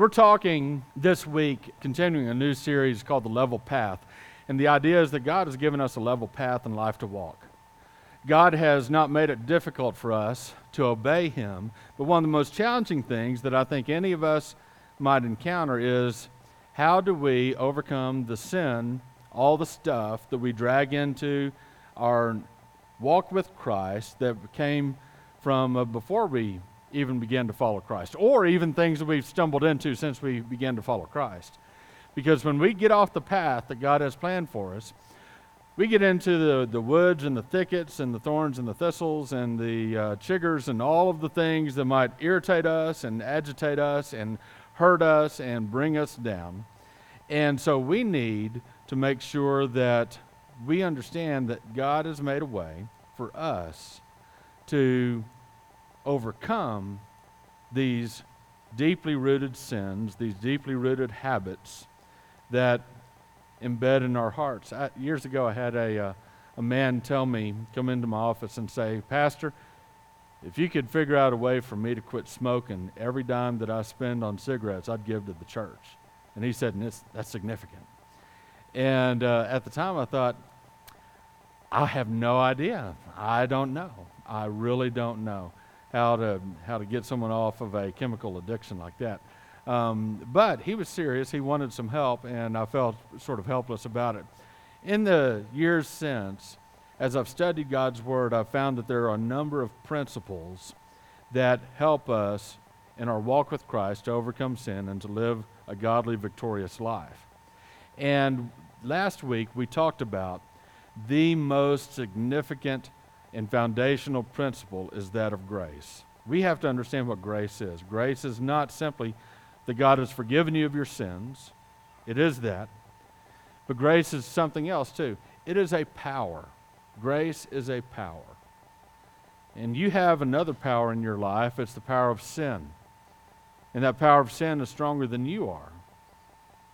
We're talking this week, continuing a new series called The Level Path. And the idea is that God has given us a level path in life to walk. God has not made it difficult for us to obey Him, but one of the most challenging things that I think any of us might encounter is how do we overcome the sin, all the stuff that we drag into our walk with Christ that came from uh, before we even begin to follow Christ, or even things that we've stumbled into since we began to follow Christ. Because when we get off the path that God has planned for us, we get into the, the woods and the thickets and the thorns and the thistles and the uh, chiggers and all of the things that might irritate us and agitate us and hurt us and bring us down. And so we need to make sure that we understand that God has made a way for us to overcome these deeply rooted sins, these deeply rooted habits that embed in our hearts. I, years ago, I had a, uh, a man tell me, come into my office and say, Pastor, if you could figure out a way for me to quit smoking, every dime that I spend on cigarettes, I'd give to the church. And he said, and that's significant. And uh, at the time, I thought, I have no idea. I don't know. I really don't know how to how to get someone off of a chemical addiction like that. Um, but he was serious. He wanted some help, and I felt sort of helpless about it. In the years since, as I've studied God's Word, I've found that there are a number of principles that help us in our walk with Christ to overcome sin and to live a godly, victorious life. And last week we talked about the most significant and foundational principle is that of grace. We have to understand what grace is. Grace is not simply that God has forgiven you of your sins, it is that. But grace is something else too. It is a power. Grace is a power. And you have another power in your life it's the power of sin. And that power of sin is stronger than you are.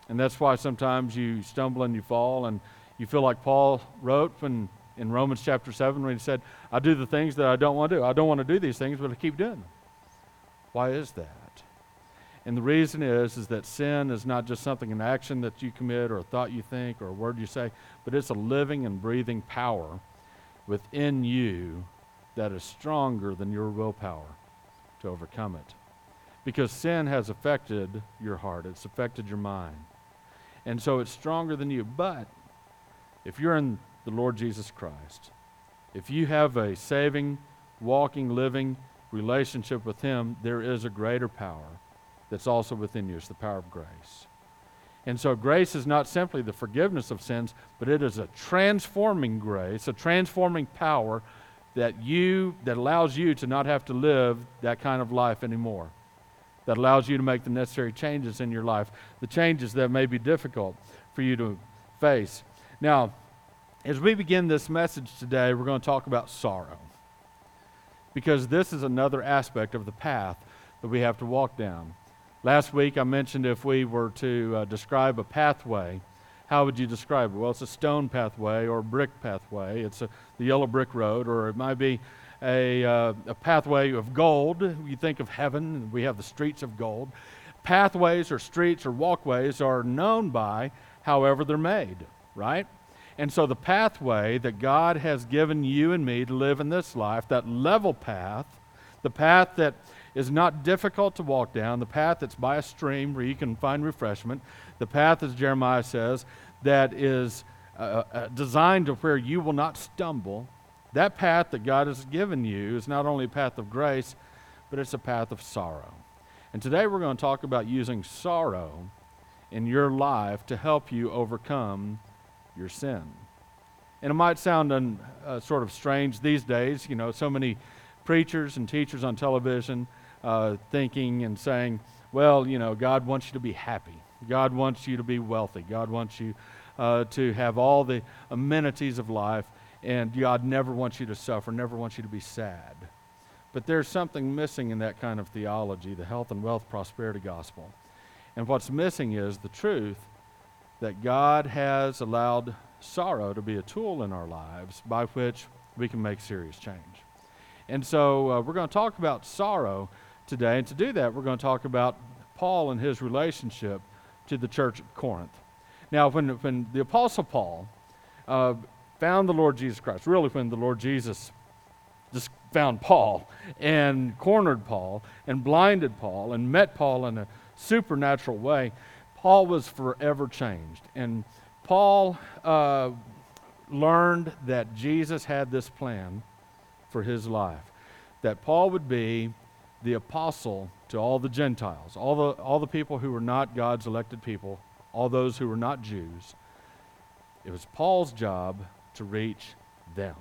And that's why sometimes you stumble and you fall, and you feel like Paul wrote when in Romans chapter 7 when he said, I do the things that I don't want to do. I don't want to do these things, but I keep doing them. Why is that? And the reason is, is that sin is not just something, an action that you commit or a thought you think or a word you say, but it's a living and breathing power within you that is stronger than your willpower to overcome it. Because sin has affected your heart, it's affected your mind. And so it's stronger than you. But if you're in the Lord Jesus Christ. If you have a saving, walking, living relationship with Him, there is a greater power that's also within you. It's the power of grace. And so grace is not simply the forgiveness of sins, but it is a transforming grace, a transforming power that you that allows you to not have to live that kind of life anymore. That allows you to make the necessary changes in your life, the changes that may be difficult for you to face. Now, as we begin this message today, we're going to talk about sorrow. Because this is another aspect of the path that we have to walk down. Last week I mentioned if we were to uh, describe a pathway, how would you describe it? Well, it's a stone pathway or a brick pathway. It's a, the yellow brick road, or it might be a, uh, a pathway of gold. You think of heaven, we have the streets of gold. Pathways or streets or walkways are known by however they're made, right? And so, the pathway that God has given you and me to live in this life, that level path, the path that is not difficult to walk down, the path that's by a stream where you can find refreshment, the path, as Jeremiah says, that is uh, uh, designed to where you will not stumble, that path that God has given you is not only a path of grace, but it's a path of sorrow. And today we're going to talk about using sorrow in your life to help you overcome your sin. And it might sound un, uh, sort of strange these days, you know, so many preachers and teachers on television uh, thinking and saying, well, you know, God wants you to be happy. God wants you to be wealthy. God wants you uh, to have all the amenities of life. And God never wants you to suffer, never wants you to be sad. But there's something missing in that kind of theology, the health and wealth prosperity gospel. And what's missing is the truth that God has allowed sorrow to be a tool in our lives by which we can make serious change. And so uh, we're going to talk about sorrow today. And to do that, we're going to talk about Paul and his relationship to the church at Corinth. Now, when, when the Apostle Paul uh, found the Lord Jesus Christ, really, when the Lord Jesus just found Paul and cornered Paul and blinded Paul and met Paul in a supernatural way, Paul was forever changed. And Paul uh, learned that Jesus had this plan for his life that Paul would be the apostle to all the Gentiles, all the, all the people who were not God's elected people, all those who were not Jews. It was Paul's job to reach them.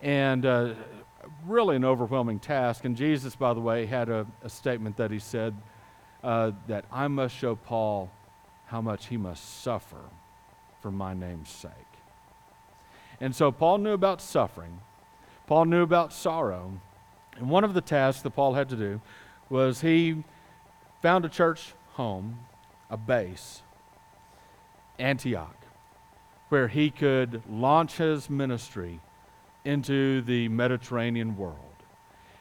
And uh, really an overwhelming task. And Jesus, by the way, had a, a statement that he said uh, that I must show Paul how much he must suffer for my name's sake. And so Paul knew about suffering, Paul knew about sorrow. And one of the tasks that Paul had to do was he found a church home, a base, Antioch, where he could launch his ministry into the Mediterranean world.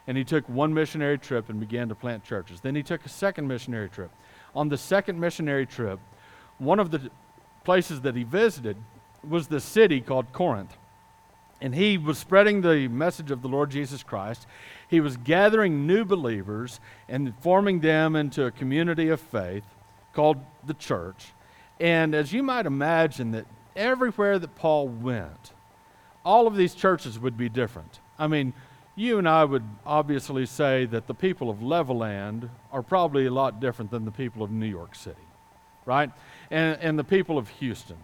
And he took one missionary trip and began to plant churches. Then he took a second missionary trip. On the second missionary trip, one of the places that he visited was the city called Corinth. And he was spreading the message of the Lord Jesus Christ. He was gathering new believers and forming them into a community of faith called the church. And as you might imagine, that everywhere that Paul went, all of these churches would be different. I mean, you and I would obviously say that the people of Levelland are probably a lot different than the people of New York City, right? And, and the people of Houston.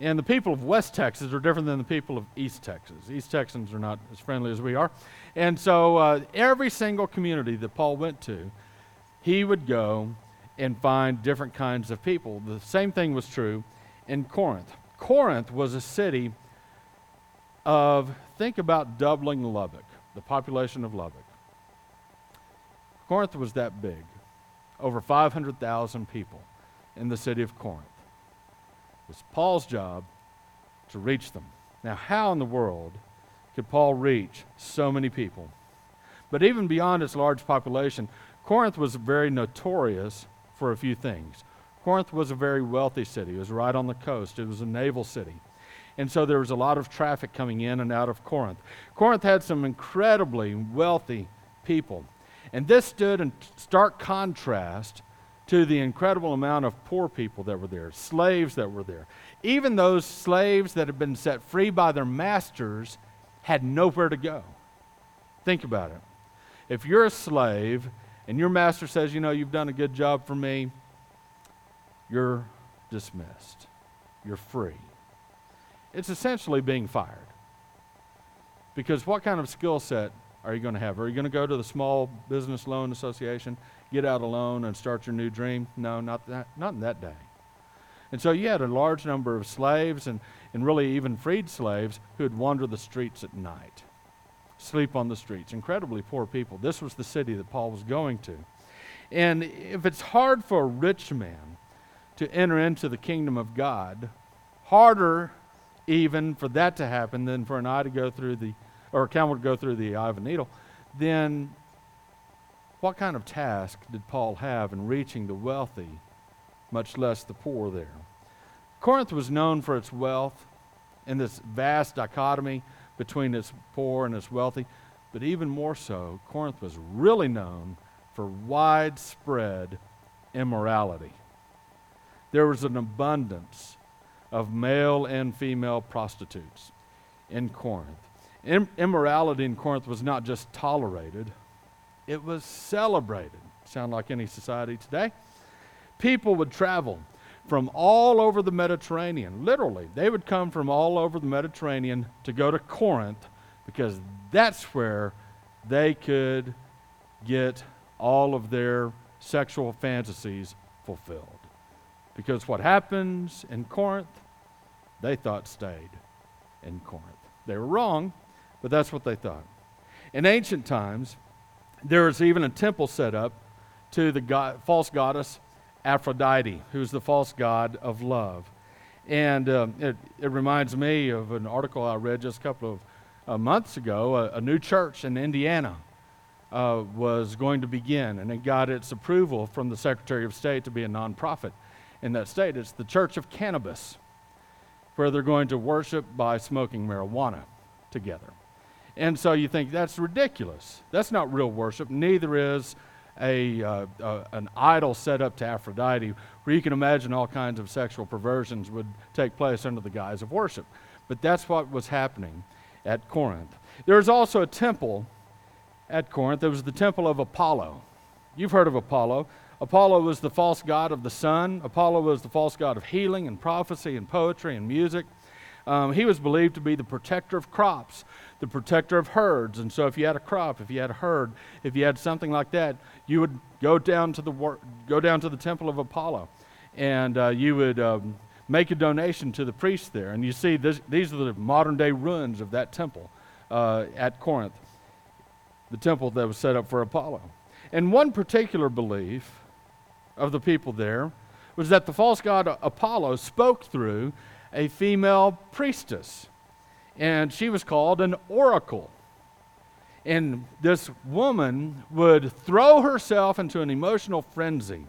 And the people of West Texas are different than the people of East Texas. East Texans are not as friendly as we are. And so uh, every single community that Paul went to, he would go and find different kinds of people. The same thing was true in Corinth. Corinth was a city of, think about doubling Lubbock, the population of Lubbock. Corinth was that big, over 500,000 people in the city of Corinth. It was Paul's job to reach them. Now, how in the world could Paul reach so many people? But even beyond its large population, Corinth was very notorious for a few things. Corinth was a very wealthy city. It was right on the coast. It was a naval city. And so there was a lot of traffic coming in and out of Corinth. Corinth had some incredibly wealthy people. And this stood in stark contrast to the incredible amount of poor people that were there, slaves that were there. Even those slaves that had been set free by their masters had nowhere to go. Think about it. If you're a slave and your master says, you know, you've done a good job for me, you're dismissed. You're free it's essentially being fired. Because what kind of skill set are you going to have? Are you going to go to the Small Business Loan Association, get out a loan, and start your new dream? No, not, that, not in that day. And so you had a large number of slaves and, and really even freed slaves who would wander the streets at night, sleep on the streets. Incredibly poor people. This was the city that Paul was going to. And if it's hard for a rich man to enter into the kingdom of God, harder even for that to happen than for an eye to go through the, or a camel to go through the eye of a needle, then what kind of task did Paul have in reaching the wealthy, much less the poor there? Corinth was known for its wealth and this vast dichotomy between its poor and its wealthy, but even more so, Corinth was really known for widespread immorality. There was an abundance of male and female prostitutes in Corinth. immorality in Corinth was not just tolerated, it was celebrated. Sound like any society today? People would travel from all over the Mediterranean, literally. They would come from all over the Mediterranean to go to Corinth because that's where they could get all of their sexual fantasies fulfilled. Because what happens in Corinth they thought stayed in Corinth. They were wrong, but that's what they thought. In ancient times, there was even a temple set up to the false goddess Aphrodite, who's the false god of love. And um, it, it, reminds me of an article I read just a couple of uh, months ago. A, a, new church in Indiana uh, was going to begin, and it got its approval from the Secretary of State to be a nonprofit in that state. It's the Church of Cannabis, where they're going to worship by smoking marijuana together. And so you think that's ridiculous. That's not real worship. Neither is a, uh, uh, an idol set up to Aphrodite, where you can imagine all kinds of sexual perversions would take place under the guise of worship. But that's what was happening at Corinth. There was also a temple at Corinth. It was the temple of Apollo. You've heard of Apollo. Apollo was the false god of the sun. Apollo was the false god of healing and prophecy and poetry and music. Um, he was believed to be the protector of crops, the protector of herds. And so, if you had a crop, if you had a herd, if you had something like that, you would go down to the wor- go down to the temple of Apollo, and uh, you would um, make a donation to the priest there. And you see, this, these are the modern day ruins of that temple uh, at Corinth, the temple that was set up for Apollo. And one particular belief of the people there was that the false god Apollo spoke through a female priestess, and she was called an oracle. And this woman would throw herself into an emotional frenzy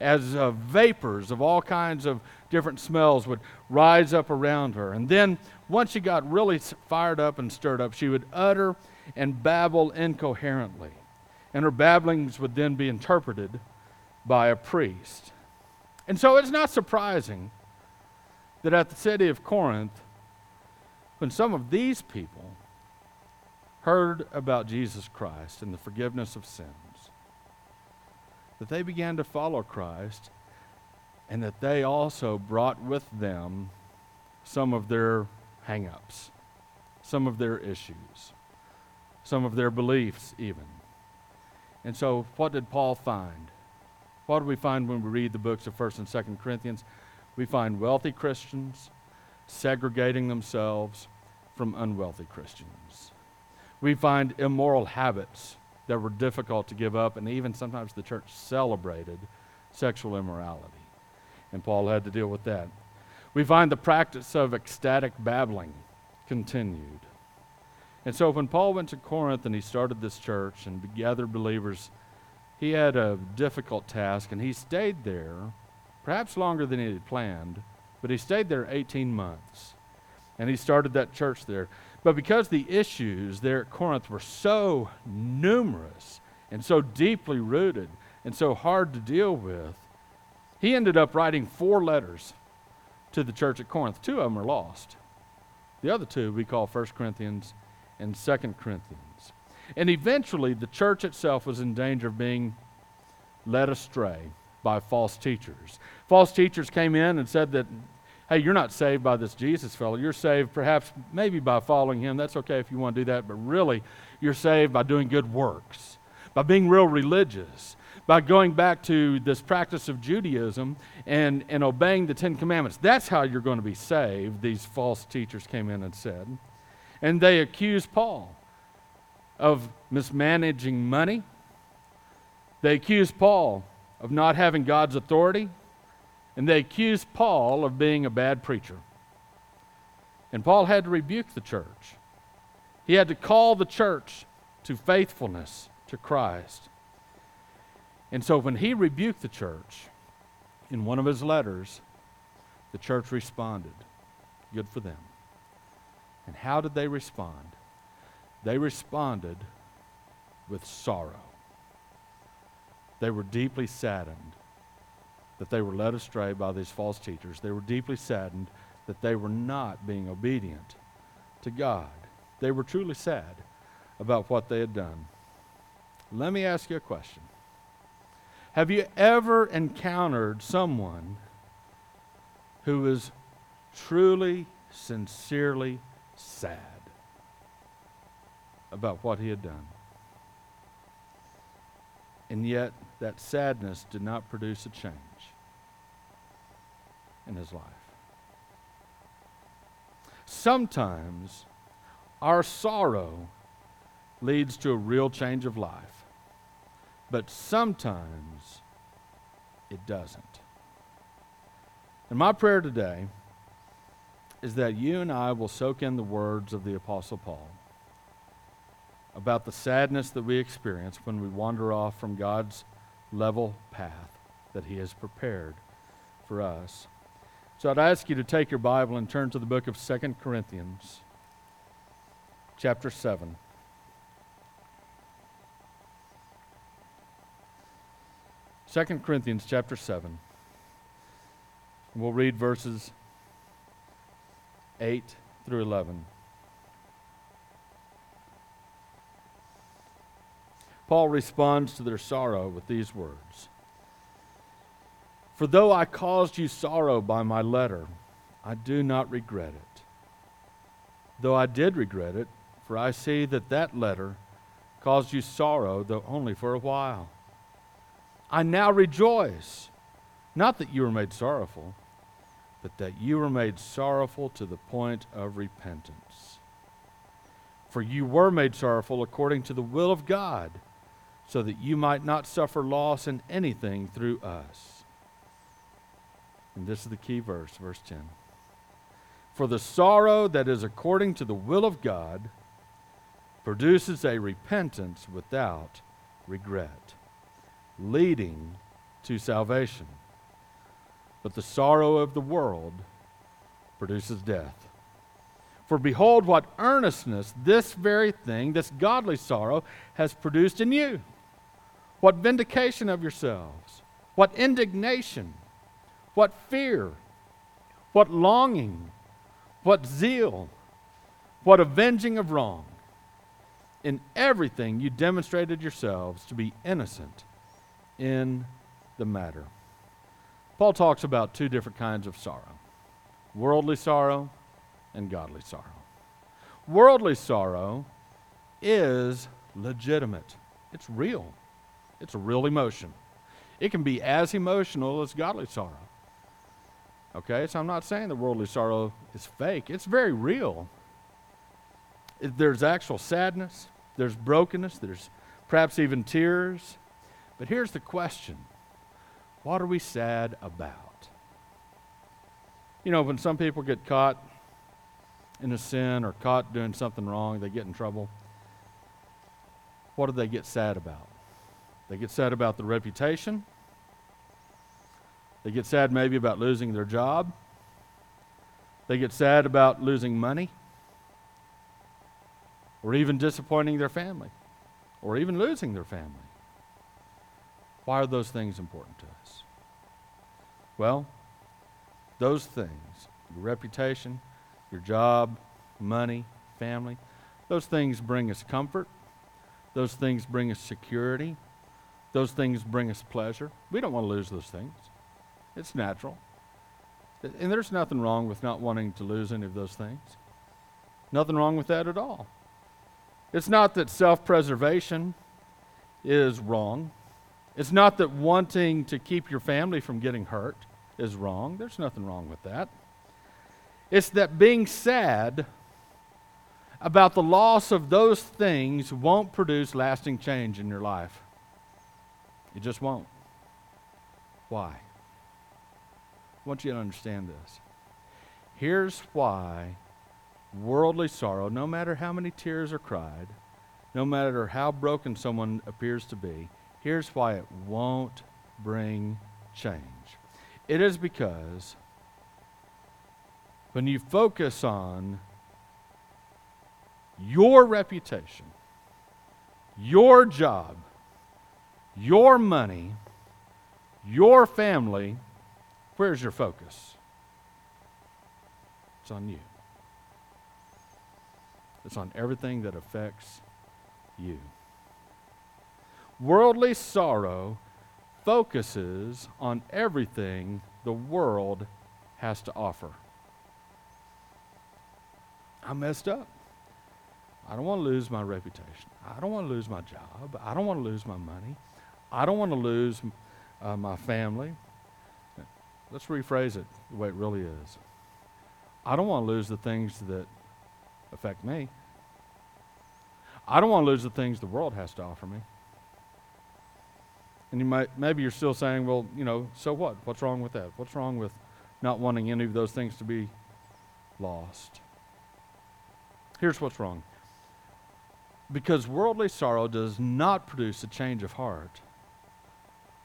as uh, vapors of all kinds of different smells would rise up around her. And then, once she got really fired up and stirred up, she would utter and babble incoherently. And her babblings would then be interpreted by a priest. And so it's not surprising that at the city of Corinth, when some of these people heard about Jesus Christ and the forgiveness of sins, that they began to follow Christ and that they also brought with them some of their hang ups, some of their issues, some of their beliefs, even. And so, what did Paul find? What do we find when we read the books of 1st and 2nd Corinthians? We find wealthy Christians segregating themselves from unwealthy Christians. We find immoral habits that were difficult to give up, and even sometimes the church celebrated sexual immorality. And Paul had to deal with that. We find the practice of ecstatic babbling continued. And so when Paul went to Corinth and he started this church and gathered believers, he had a difficult task, and he stayed there perhaps longer than he had planned, but he stayed there 18 months. And he started that church there. But because the issues there at Corinth were so numerous and so deeply rooted and so hard to deal with, he ended up writing four letters to the church at Corinth. Two of them are lost. The other two we call 1 Corinthians and 2 Corinthians. And eventually, the church itself was in danger of being led astray by false teachers. False teachers came in and said that, hey, you're not saved by this Jesus fellow. You're saved perhaps maybe by following him. That's okay if you want to do that, but really, you're saved by doing good works, by being real religious, by going back to this practice of Judaism and, and obeying the Ten Commandments. That's how you're going to be saved, these false teachers came in and said. And they accused Paul of mismanaging money. They accused Paul of not having God's authority, and they accused Paul of being a bad preacher. And Paul had to rebuke the church. He had to call the church to faithfulness to Christ. And so when he rebuked the church in one of his letters, the church responded. Good for them. And how did they respond? They responded with sorrow. They were deeply saddened that they were led astray by these false teachers. They were deeply saddened that they were not being obedient to God. They were truly sad about what they had done. Let me ask you a question. Have you ever encountered someone who is truly, sincerely sad about what he had done? And yet, that sadness did not produce a change in his life. Sometimes our sorrow leads to a real change of life, but sometimes it doesn't. And my prayer today is that you and I will soak in the words of the Apostle Paul about the sadness that we experience when we wander off from God's level path that He has prepared for us. So I'd ask you to take your Bible and turn to the book of 2 Corinthians, chapter 7. Second Corinthians chapter 7. We'll read verses 8 through 11. Paul responds to their sorrow with these words For though I caused you sorrow by my letter, I do not regret it. Though I did regret it, for I see that that letter caused you sorrow, though only for a while. I now rejoice, not that you were made sorrowful, but that you were made sorrowful to the point of repentance. For you were made sorrowful according to the will of God so that you might not suffer loss in anything through us. And this is the key verse, verse 10. For the sorrow that is according to the will of God produces a repentance without regret, leading to salvation. But the sorrow of the world produces death. For behold, what earnestness this very thing, this godly sorrow, has produced in you what vindication of yourselves? What indignation? What fear? What longing? What zeal? What avenging of wrong? In everything you demonstrated yourselves to be innocent in the matter. Paul talks about two different kinds of sorrow worldly sorrow and godly sorrow. Worldly sorrow is legitimate, it's real. It's a real emotion. It can be as emotional as godly sorrow. Okay, so I'm not saying the worldly sorrow is fake, it's very real. There's actual sadness, there's brokenness, there's perhaps even tears. But here's the question what are we sad about? You know, when some people get caught in a sin or caught doing something wrong, they get in trouble. What do they get sad about? They get sad about the reputation. They get sad maybe about losing their job. They get sad about losing money or even disappointing their family or even losing their family. Why are those things important to us? Well, those things, your reputation, your job, money, family, those things bring us comfort. Those things bring us security. Those things bring us pleasure. We don't want to lose those things. It's natural. And there's nothing wrong with not wanting to lose any of those things. Nothing wrong with that at all. It's not that self preservation is wrong. It's not that wanting to keep your family from getting hurt is wrong. There's nothing wrong with that. It's that being sad about the loss of those things won't produce lasting change in your life. You just won't. Why? I want you to understand this. Here's why worldly sorrow, no matter how many tears are cried, no matter how broken someone appears to be, here's why it won't bring change. It is because when you focus on your reputation, your job, your money, your family, where's your focus? It's on you. It's on everything that affects you. Worldly sorrow focuses on everything the world has to offer. I messed up. I don't want to lose my reputation. I don't want to lose my job. I don't want to lose my money. I don't want to lose uh, my family. Let's rephrase it the way it really is. I don't want to lose the things that affect me. I don't want to lose the things the world has to offer me. And you might, maybe you're still saying, well, you know, so what? What's wrong with that? What's wrong with not wanting any of those things to be lost? Here's what's wrong Because worldly sorrow does not produce a change of heart.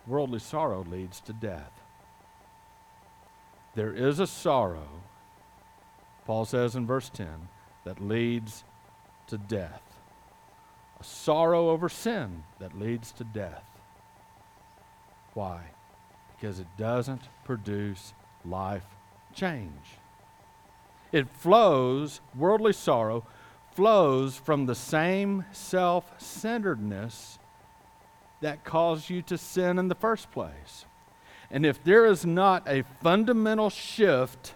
Worldly sorrow leads to death. There is a sorrow, Paul says in verse 10, that leads to death. A sorrow over sin that leads to death. Why? Because it doesn't produce life change. It flows, worldly sorrow flows from the same self centeredness that caused you to sin in the first place. And if there is not a fundamental shift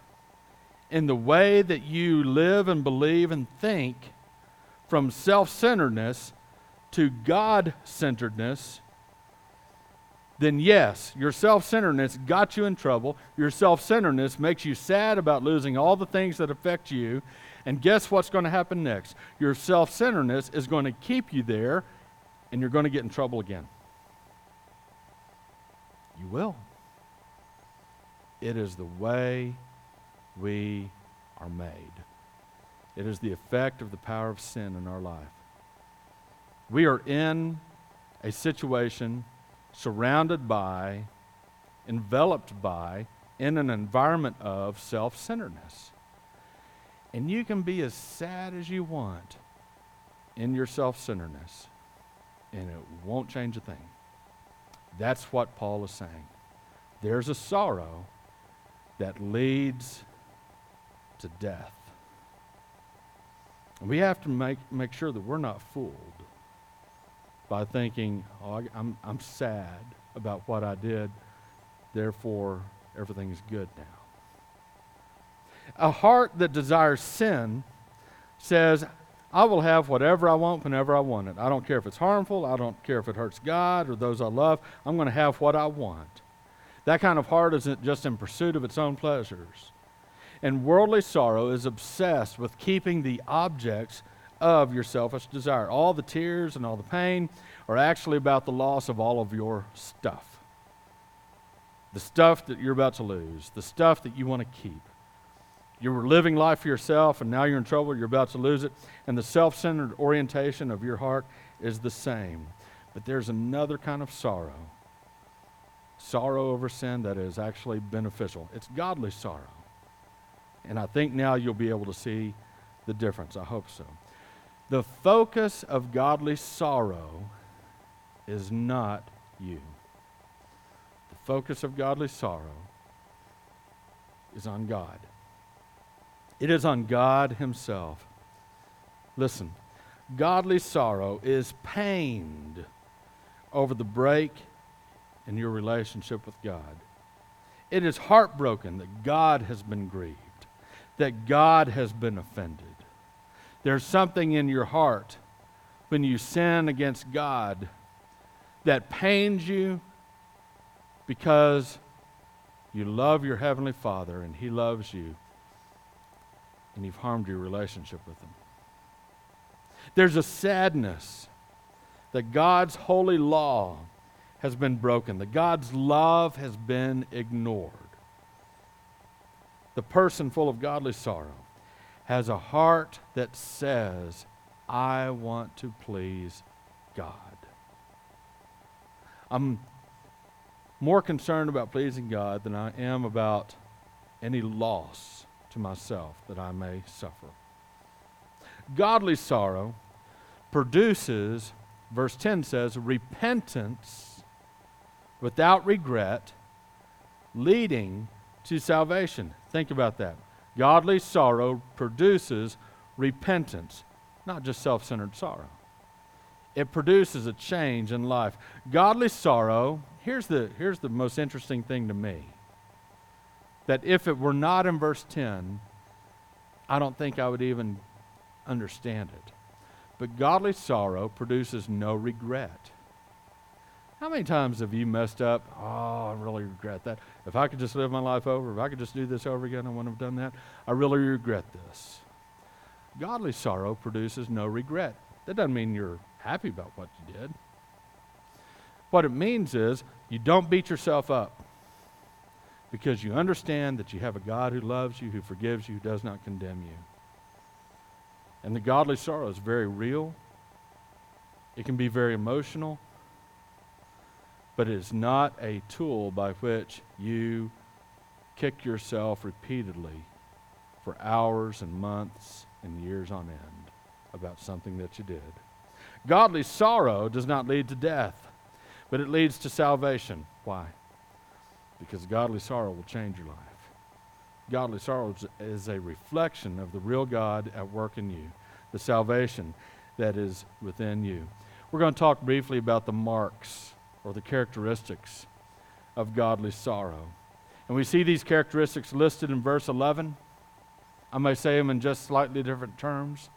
in the way that you live and believe and think from self centeredness to God centeredness, then yes, your self centeredness got you in trouble. Your self centeredness makes you sad about losing all the things that affect you. And guess what's going to happen next? Your self centeredness is going to keep you there, and you're going to get in trouble again. You will. It is the way we are made, it is the effect of the power of sin in our life. We are in a situation surrounded by, enveloped by, in an environment of self centeredness. And you can be as sad as you want in your self centeredness, and it won't change a thing. That's what Paul is saying. There's a sorrow that leads to death. We have to make, make sure that we're not fooled by thinking, oh, I'm, I'm sad about what I did, therefore everything's good now. A heart that desires sin says, I will have whatever I want whenever I want it. I don't care if it's harmful. I don't care if it hurts God or those I love. I'm going to have what I want. That kind of heart isn't just in pursuit of its own pleasures. And worldly sorrow is obsessed with keeping the objects of your selfish desire. All the tears and all the pain are actually about the loss of all of your stuff. The stuff that you're about to lose, the stuff that you want to keep. You were living life for yourself, and now you're in trouble, you're about to lose it. And the self centered orientation of your heart is the same. But there's another kind of sorrow sorrow over sin that is actually beneficial. It's godly sorrow. And I think now you'll be able to see the difference. I hope so. The focus of godly sorrow is not you. The focus of godly sorrow is on God. It is on God Himself. Listen, godly sorrow is pained over the break in your relationship with God. It is heartbroken that God has been grieved, that God has been offended. There's something in your heart when you sin against God that pains you because you love your Heavenly Father and He loves you and you've harmed your relationship with them. There's a sadness that God's holy law has been broken, that God's love has been ignored. The person full of godly sorrow has a heart that says, I want to please God. I'm more concerned about pleasing God than I am about any loss to myself that I may suffer. Godly sorrow produces, verse 10 says, repentance without regret, leading to salvation. Think about that. Godly sorrow produces repentance, not just self centered sorrow. It produces a change in life. Godly sorrow, here's the, here's the most interesting thing to me that if it were not in verse 10, I don't think I would even understand it. But godly sorrow produces no regret. How many times have you messed up? Oh, I really regret that. If I could just live my life over, if I could just do this over again, I wouldn't have done that. I really regret this. Godly sorrow produces no regret. That doesn't mean you're happy about what you did. What it means is you don't beat yourself up because you understand that you have a God who loves you, who forgives you, who does not condemn you. And the godly sorrow is very real it can be very emotional, but it is not a tool by which you kick yourself repeatedly for hours and months and years on end about something that you did. Godly sorrow does not lead to death, but it leads to salvation. Why? Because godly sorrow will change your life. Godly sorrow is a reflection of the real God at work in you, the salvation that is within you. We're going to talk briefly about the marks or the characteristics of godly sorrow. And we see these characteristics listed in verse 11. I may say them in just slightly different terms.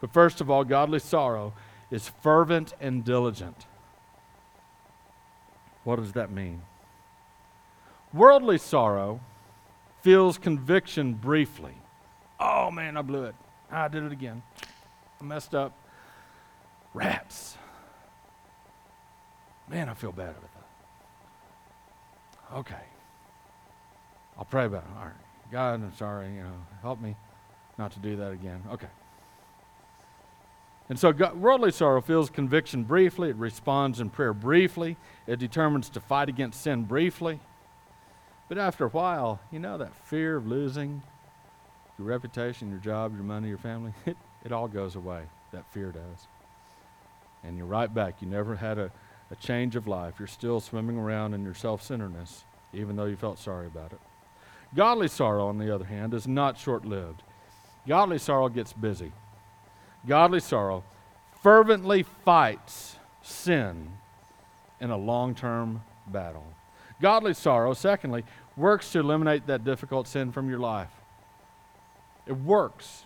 But first of all, godly sorrow is fervent and diligent. What does that mean? Worldly sorrow feels conviction briefly. Oh man, I blew it. I did it again. I messed up. Rats. Man, I feel bad about that. Okay. I'll pray about it. All right. God, I'm sorry. You know, help me not to do that again. Okay. And so God, worldly sorrow feels conviction briefly. It responds in prayer briefly. It determines to fight against sin briefly. But after a while, you know, that fear of losing your reputation, your job, your money, your family, it, it all goes away. That fear does. And you're right back. You never had a, a change of life. You're still swimming around in your self centeredness, even though you felt sorry about it. Godly sorrow, on the other hand, is not short lived. Godly sorrow gets busy. Godly sorrow fervently fights sin in a long term battle. Godly sorrow, secondly, works to eliminate that difficult sin from your life. It works.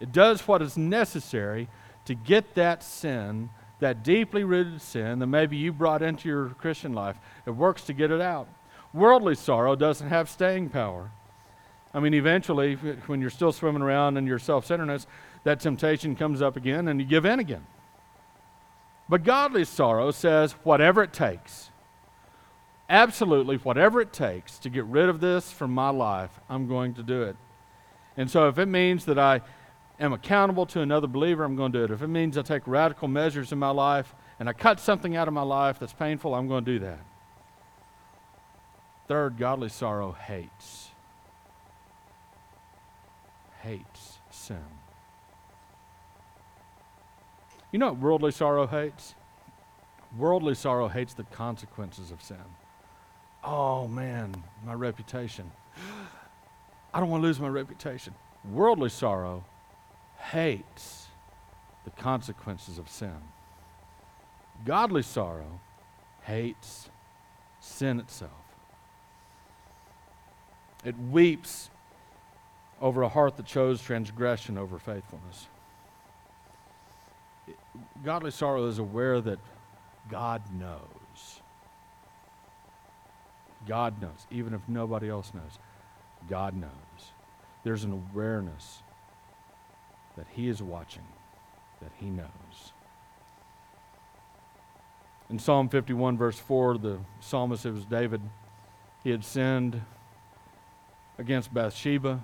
It does what is necessary to get that sin, that deeply rooted sin that maybe you brought into your Christian life, it works to get it out. Worldly sorrow doesn't have staying power. I mean, eventually, when you're still swimming around in your self centeredness, that temptation comes up again and you give in again. But godly sorrow says, whatever it takes, absolutely whatever it takes to get rid of this from my life, I'm going to do it. And so if it means that I am accountable to another believer, I'm going to do it. If it means I take radical measures in my life and I cut something out of my life that's painful, I'm going to do that. Third, godly sorrow hates. Hates sin. You know what worldly sorrow hates? Worldly sorrow hates the consequences of sin. Oh man, my reputation. I don't want to lose my reputation. Worldly sorrow hates the consequences of sin. Godly sorrow hates sin itself. It weeps over a heart that chose transgression over faithfulness. Godly sorrow is aware that God knows. God knows, even if nobody else knows. God knows. There's an awareness that He is watching, that He knows. In Psalm 51, verse 4, the psalmist, it was David, he had sinned against Bathsheba.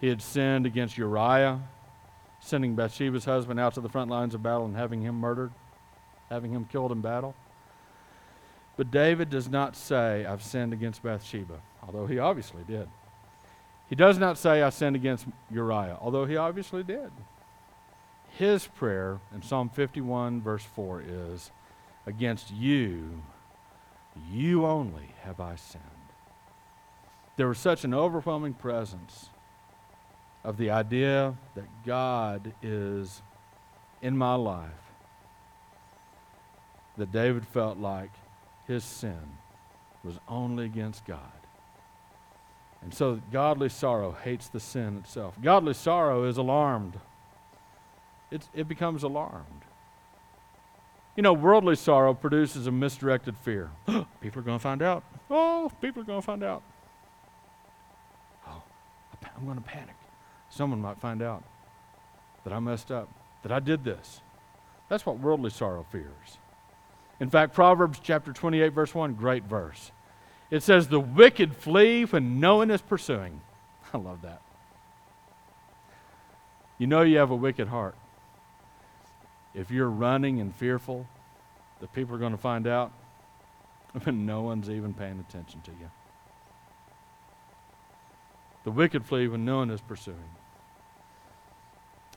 He had sinned against Uriah, sending Bathsheba's husband out to the front lines of battle and having him murdered, having him killed in battle. But David does not say, I've sinned against Bathsheba, although he obviously did. He does not say, I sinned against Uriah, although he obviously did. His prayer in Psalm 51, verse 4 is, Against you, you only have I sinned. There was such an overwhelming presence of the idea that God is in my life that David felt like his sin was only against God. And so godly sorrow hates the sin itself. Godly sorrow is alarmed. It's, it becomes alarmed. You know, worldly sorrow produces a misdirected fear. people are going to find out. Oh, people are going to find out. Oh, I'm going to panic. Someone might find out that I messed up, that I did this. That's what worldly sorrow fears. In fact, Proverbs chapter 28, verse 1, great verse. It says, The wicked flee when no one is pursuing. I love that. You know you have a wicked heart if you're running and fearful that people are going to find out when no one's even paying attention to you. The wicked flee when no one is pursuing.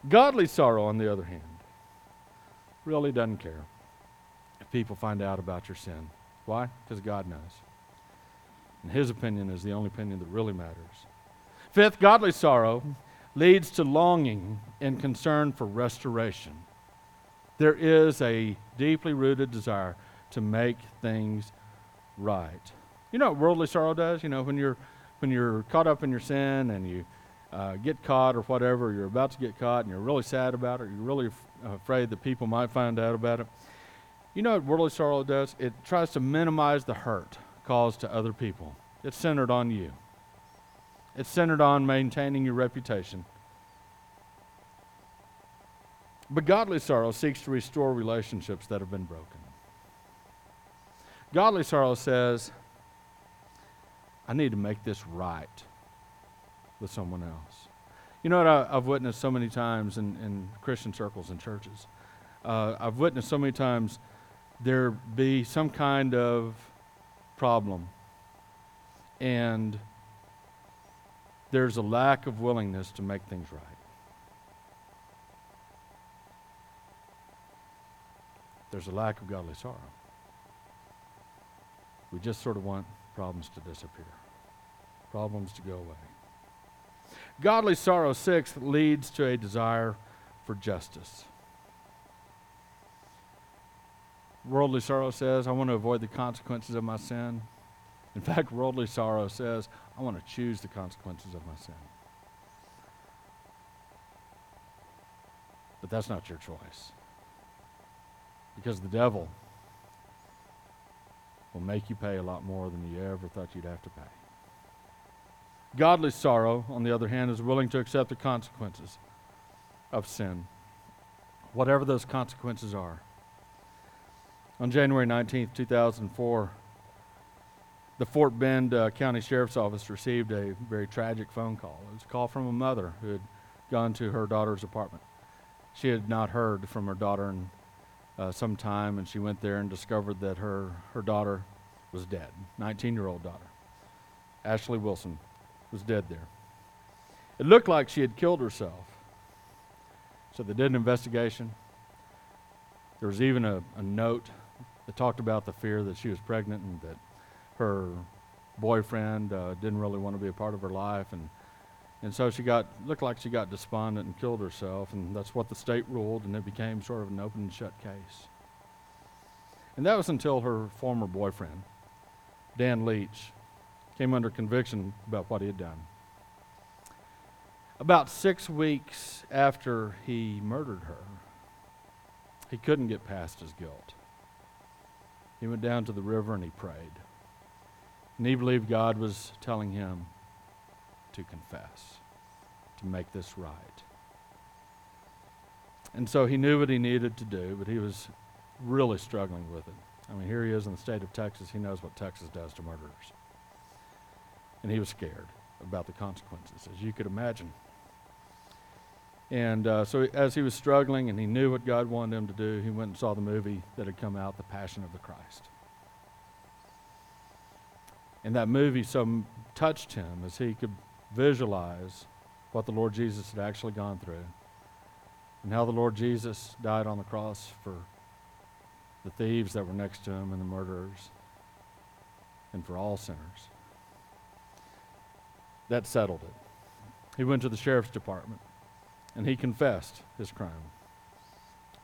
Godly sorrow, on the other hand, really doesn't care if people find out about your sin. Why? Because God knows. And His opinion is the only opinion that really matters. Fifth, godly sorrow leads to longing and concern for restoration. There is a deeply rooted desire to make things right. You know what worldly sorrow does? You know, when you're when you're caught up in your sin and you uh, get caught or whatever, you're about to get caught and you're really sad about it, you're really f- afraid that people might find out about it. You know what worldly sorrow does? It tries to minimize the hurt caused to other people. It's centered on you. It's centered on maintaining your reputation. But godly sorrow seeks to restore relationships that have been broken. Godly sorrow says, I need to make this right with someone else. You know what I, have witnessed so many times in, in Christian circles and churches? Uh, I've witnessed so many times there be some kind of problem, and there's a lack of willingness to make things right. There's a lack of godly sorrow. We just sort of want problems to disappear, problems to go away. Godly sorrow, sixth, leads to a desire for justice. Worldly sorrow says, I want to avoid the consequences of my sin. In fact, worldly sorrow says, I want to choose the consequences of my sin. But that's not your choice. Because the devil will make you pay a lot more than you ever thought you'd have to pay. Godly sorrow, on the other hand, is willing to accept the consequences of sin, whatever those consequences are. On January 19, 2004, the Fort Bend uh, County Sheriff's Office received a very tragic phone call. It was a call from a mother who had gone to her daughter's apartment. She had not heard from her daughter in uh, some time, and she went there and discovered that her, her daughter was dead, 19 year old daughter. Ashley Wilson was dead there. It looked like she had killed herself. So they did an investigation. There was even a, a note that talked about the fear that she was pregnant and that her boyfriend uh, didn't really want to be a part of her life and and so she got, looked like she got despondent and killed herself, and that's what the state ruled, and it became sort of an open and shut case. And that was until her former boyfriend, Dan Leach, came under conviction about what he had done. About six weeks after he murdered her, he couldn't get past his guilt. He went down to the river and he prayed. And he believed God was telling him, to confess, to make this right. And so he knew what he needed to do, but he was really struggling with it. I mean, here he is in the state of Texas. He knows what Texas does to murderers. And he was scared about the consequences, as you could imagine. And uh, so, as he was struggling and he knew what God wanted him to do, he went and saw the movie that had come out, The Passion of the Christ. And that movie so touched him as he could visualize what the Lord Jesus had actually gone through and how the Lord Jesus died on the cross for the thieves that were next to him and the murderers and for all sinners. That settled it. He went to the sheriff's department and he confessed his crime.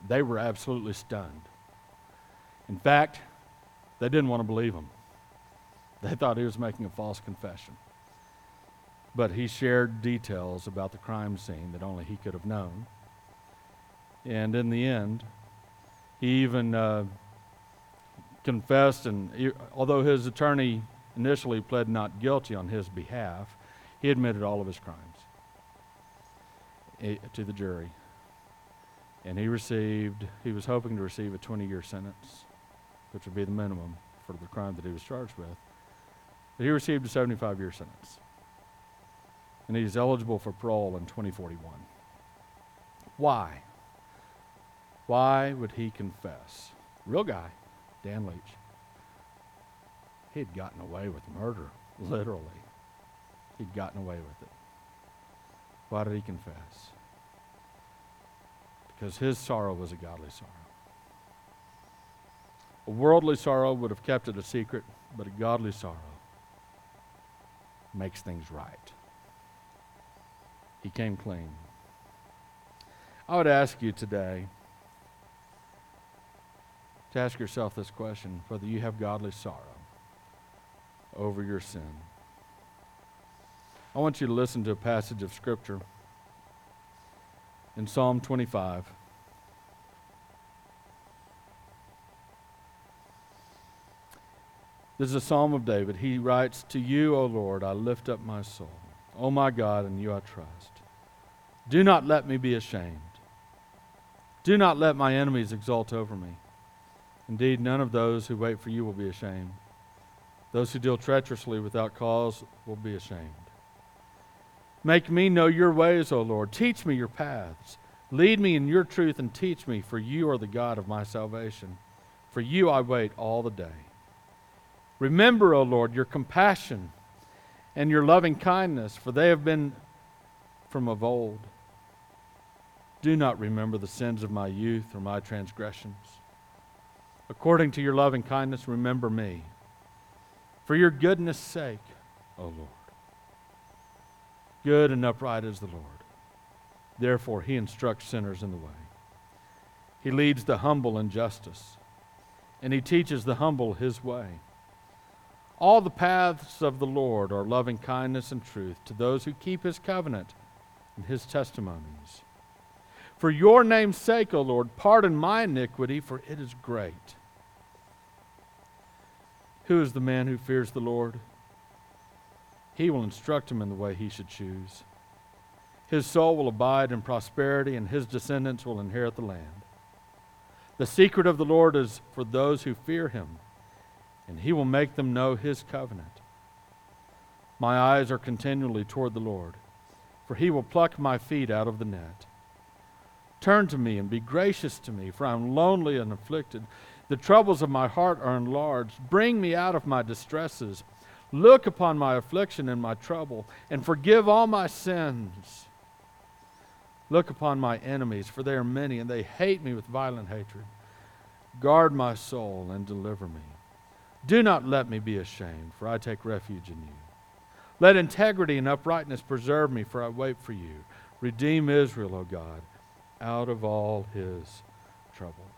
They were absolutely stunned. In fact, they didn't want to believe him. They thought he was making a false confession but he shared details about the crime scene that only he could have known. And in the end, he even uh, confessed, and he, although his attorney initially pled not guilty on his behalf, he admitted all of his crimes to the jury. And he received, he was hoping to receive a 20 year sentence, which would be the minimum for the crime that he was charged with. But he received a 75 year sentence and he's eligible for parole in 2041. Why? Why would he confess? Real guy, Dan Leach. He'd gotten away with murder, literally. He'd gotten away with it. Why did he confess? Because his sorrow was a godly sorrow. A worldly sorrow would have kept it a secret, but a godly sorrow makes things right. He came clean. I would ask you today to ask yourself this question whether you have godly sorrow over your sin. I want you to listen to a passage of Scripture in Psalm 25. This is a psalm of David. He writes, To you, O Lord, I lift up my soul. O my God, in you I trust. Do not let me be ashamed. Do not let my enemies exult over me. Indeed, none of those who wait for you will be ashamed. Those who deal treacherously without cause will be ashamed. Make me know your ways, O Lord. Teach me your paths. Lead me in your truth and teach me, for you are the God of my salvation. For you I wait all the day. Remember, O Lord, your compassion and your loving kindness, for they have been from of old. Do not remember the sins of my youth or my transgressions. According to your loving kindness, remember me. For your goodness' sake, O Lord. Good and upright is the Lord. Therefore, he instructs sinners in the way. He leads the humble in justice, and he teaches the humble his way. All the paths of the Lord are loving kindness and truth to those who keep his covenant and his testimonies. For your name's sake, O Lord, pardon my iniquity, for it is great. Who is the man who fears the Lord? He will instruct him in the way he should choose. His soul will abide in prosperity, and his descendants will inherit the land. The secret of the Lord is for those who fear him, and he will make them know his covenant. My eyes are continually toward the Lord, for he will pluck my feet out of the net. Turn to me and be gracious to me, for I am lonely and afflicted. The troubles of my heart are enlarged. Bring me out of my distresses. Look upon my affliction and my trouble, and forgive all my sins. Look upon my enemies, for they are many, and they hate me with violent hatred. Guard my soul and deliver me. Do not let me be ashamed, for I take refuge in you. Let integrity and uprightness preserve me, for I wait for you. Redeem Israel, O God, out of all his trouble.